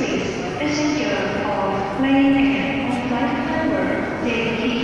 Passenger of plane and on flight number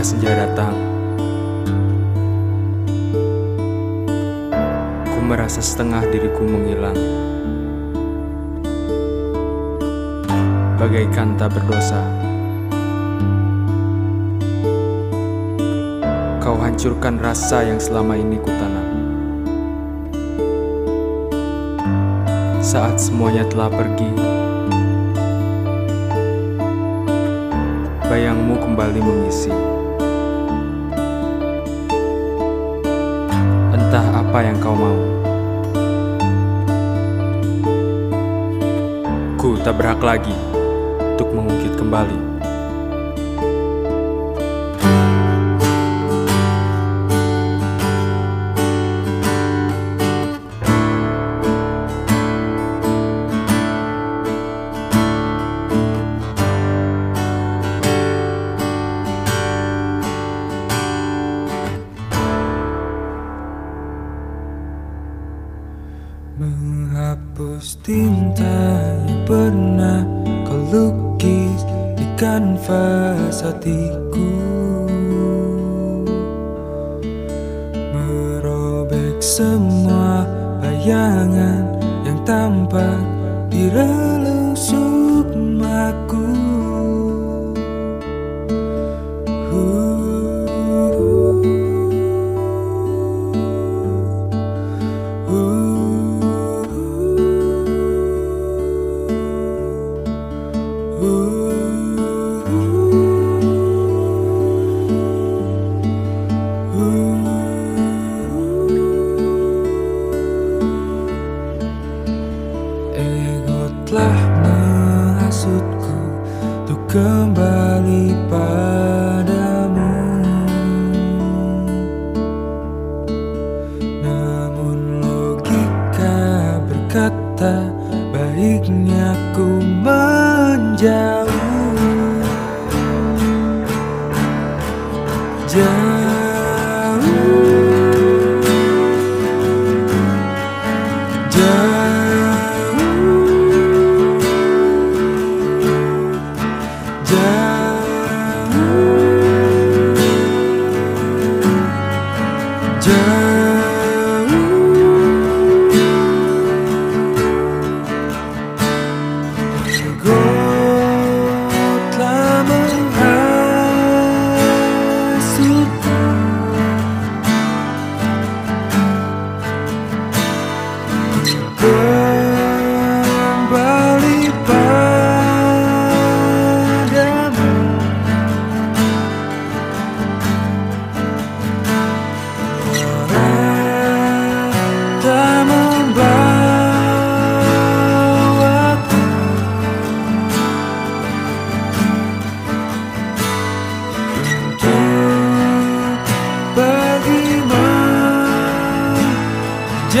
Ketika senja datang, ku merasa setengah diriku menghilang. Bagaikan tak berdosa, kau hancurkan rasa yang selama ini kutanam. Saat semuanya telah pergi, bayangmu kembali mengisi. Entah apa yang kau mau. Ku tak berhak lagi untuk mengungkit kembali. Menghapus tinta yang pernah kau lukis di kanvas hatiku. Merobek semua bayangan yang tampak di relung sukmaku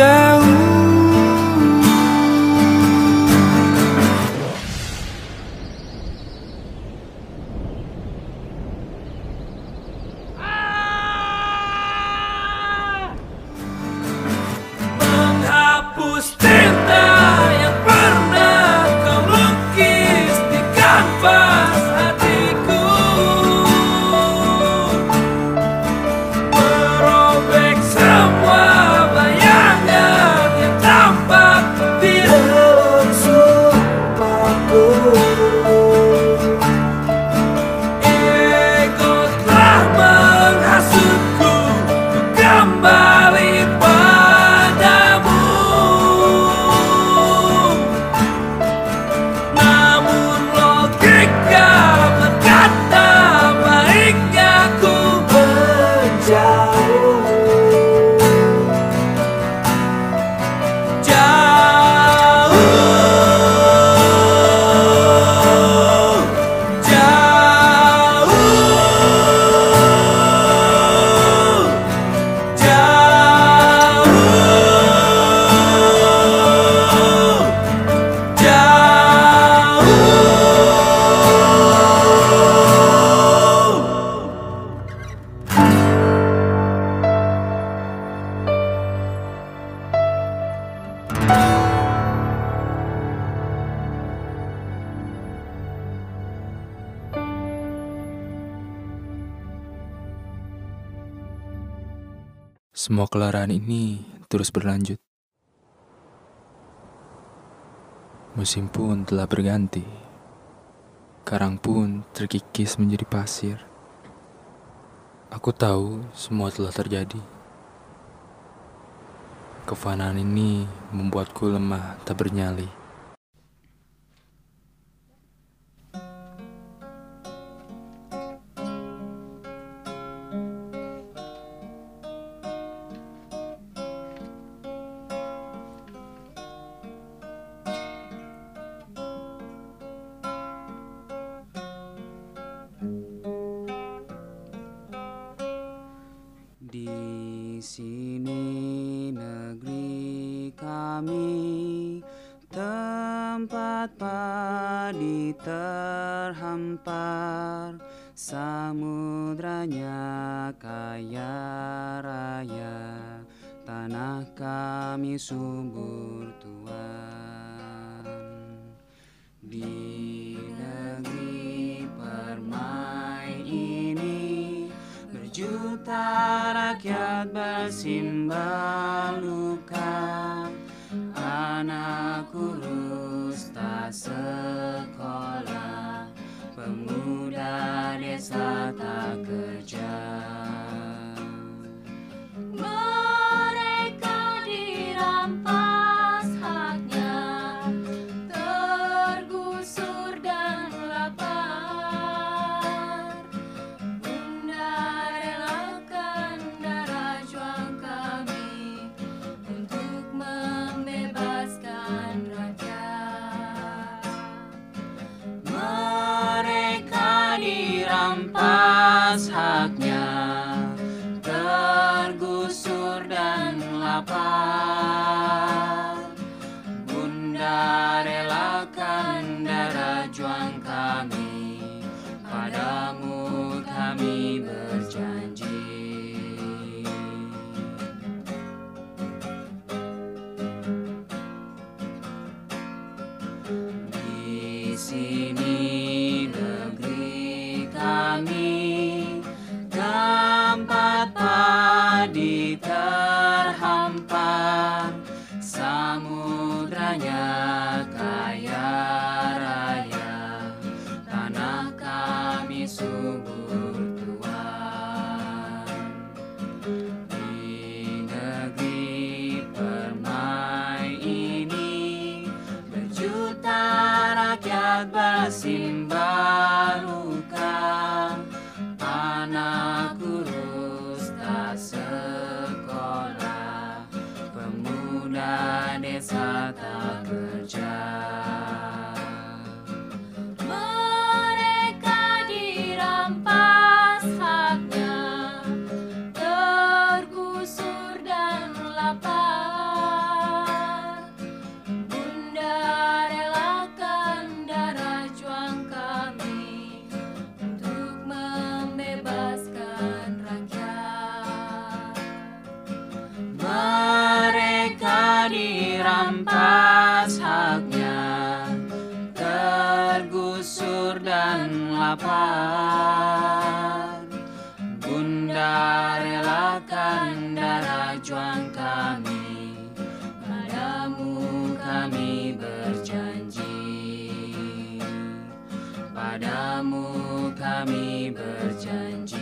Ah! Puste Semua kelarahan ini terus berlanjut. Musim pun telah berganti. Karang pun terkikis menjadi pasir. Aku tahu semua telah terjadi. Kefanaan ini membuatku lemah tak bernyali. Kami. Tempat padi terhampar Samudranya kaya raya. Tanah kami subur Tuhan. Di negeri permai ini Berjuta rakyat bersimbah luka Anak kurus tak sekolah Pemuda desa tak kerja Di sini bersimbah luka anak kurus tak sekolah. Pemuda desa tak Tergusur dan lapar. Bunda relakan darah juang kami. Padamu kami berjanji. Padamu kami berjanji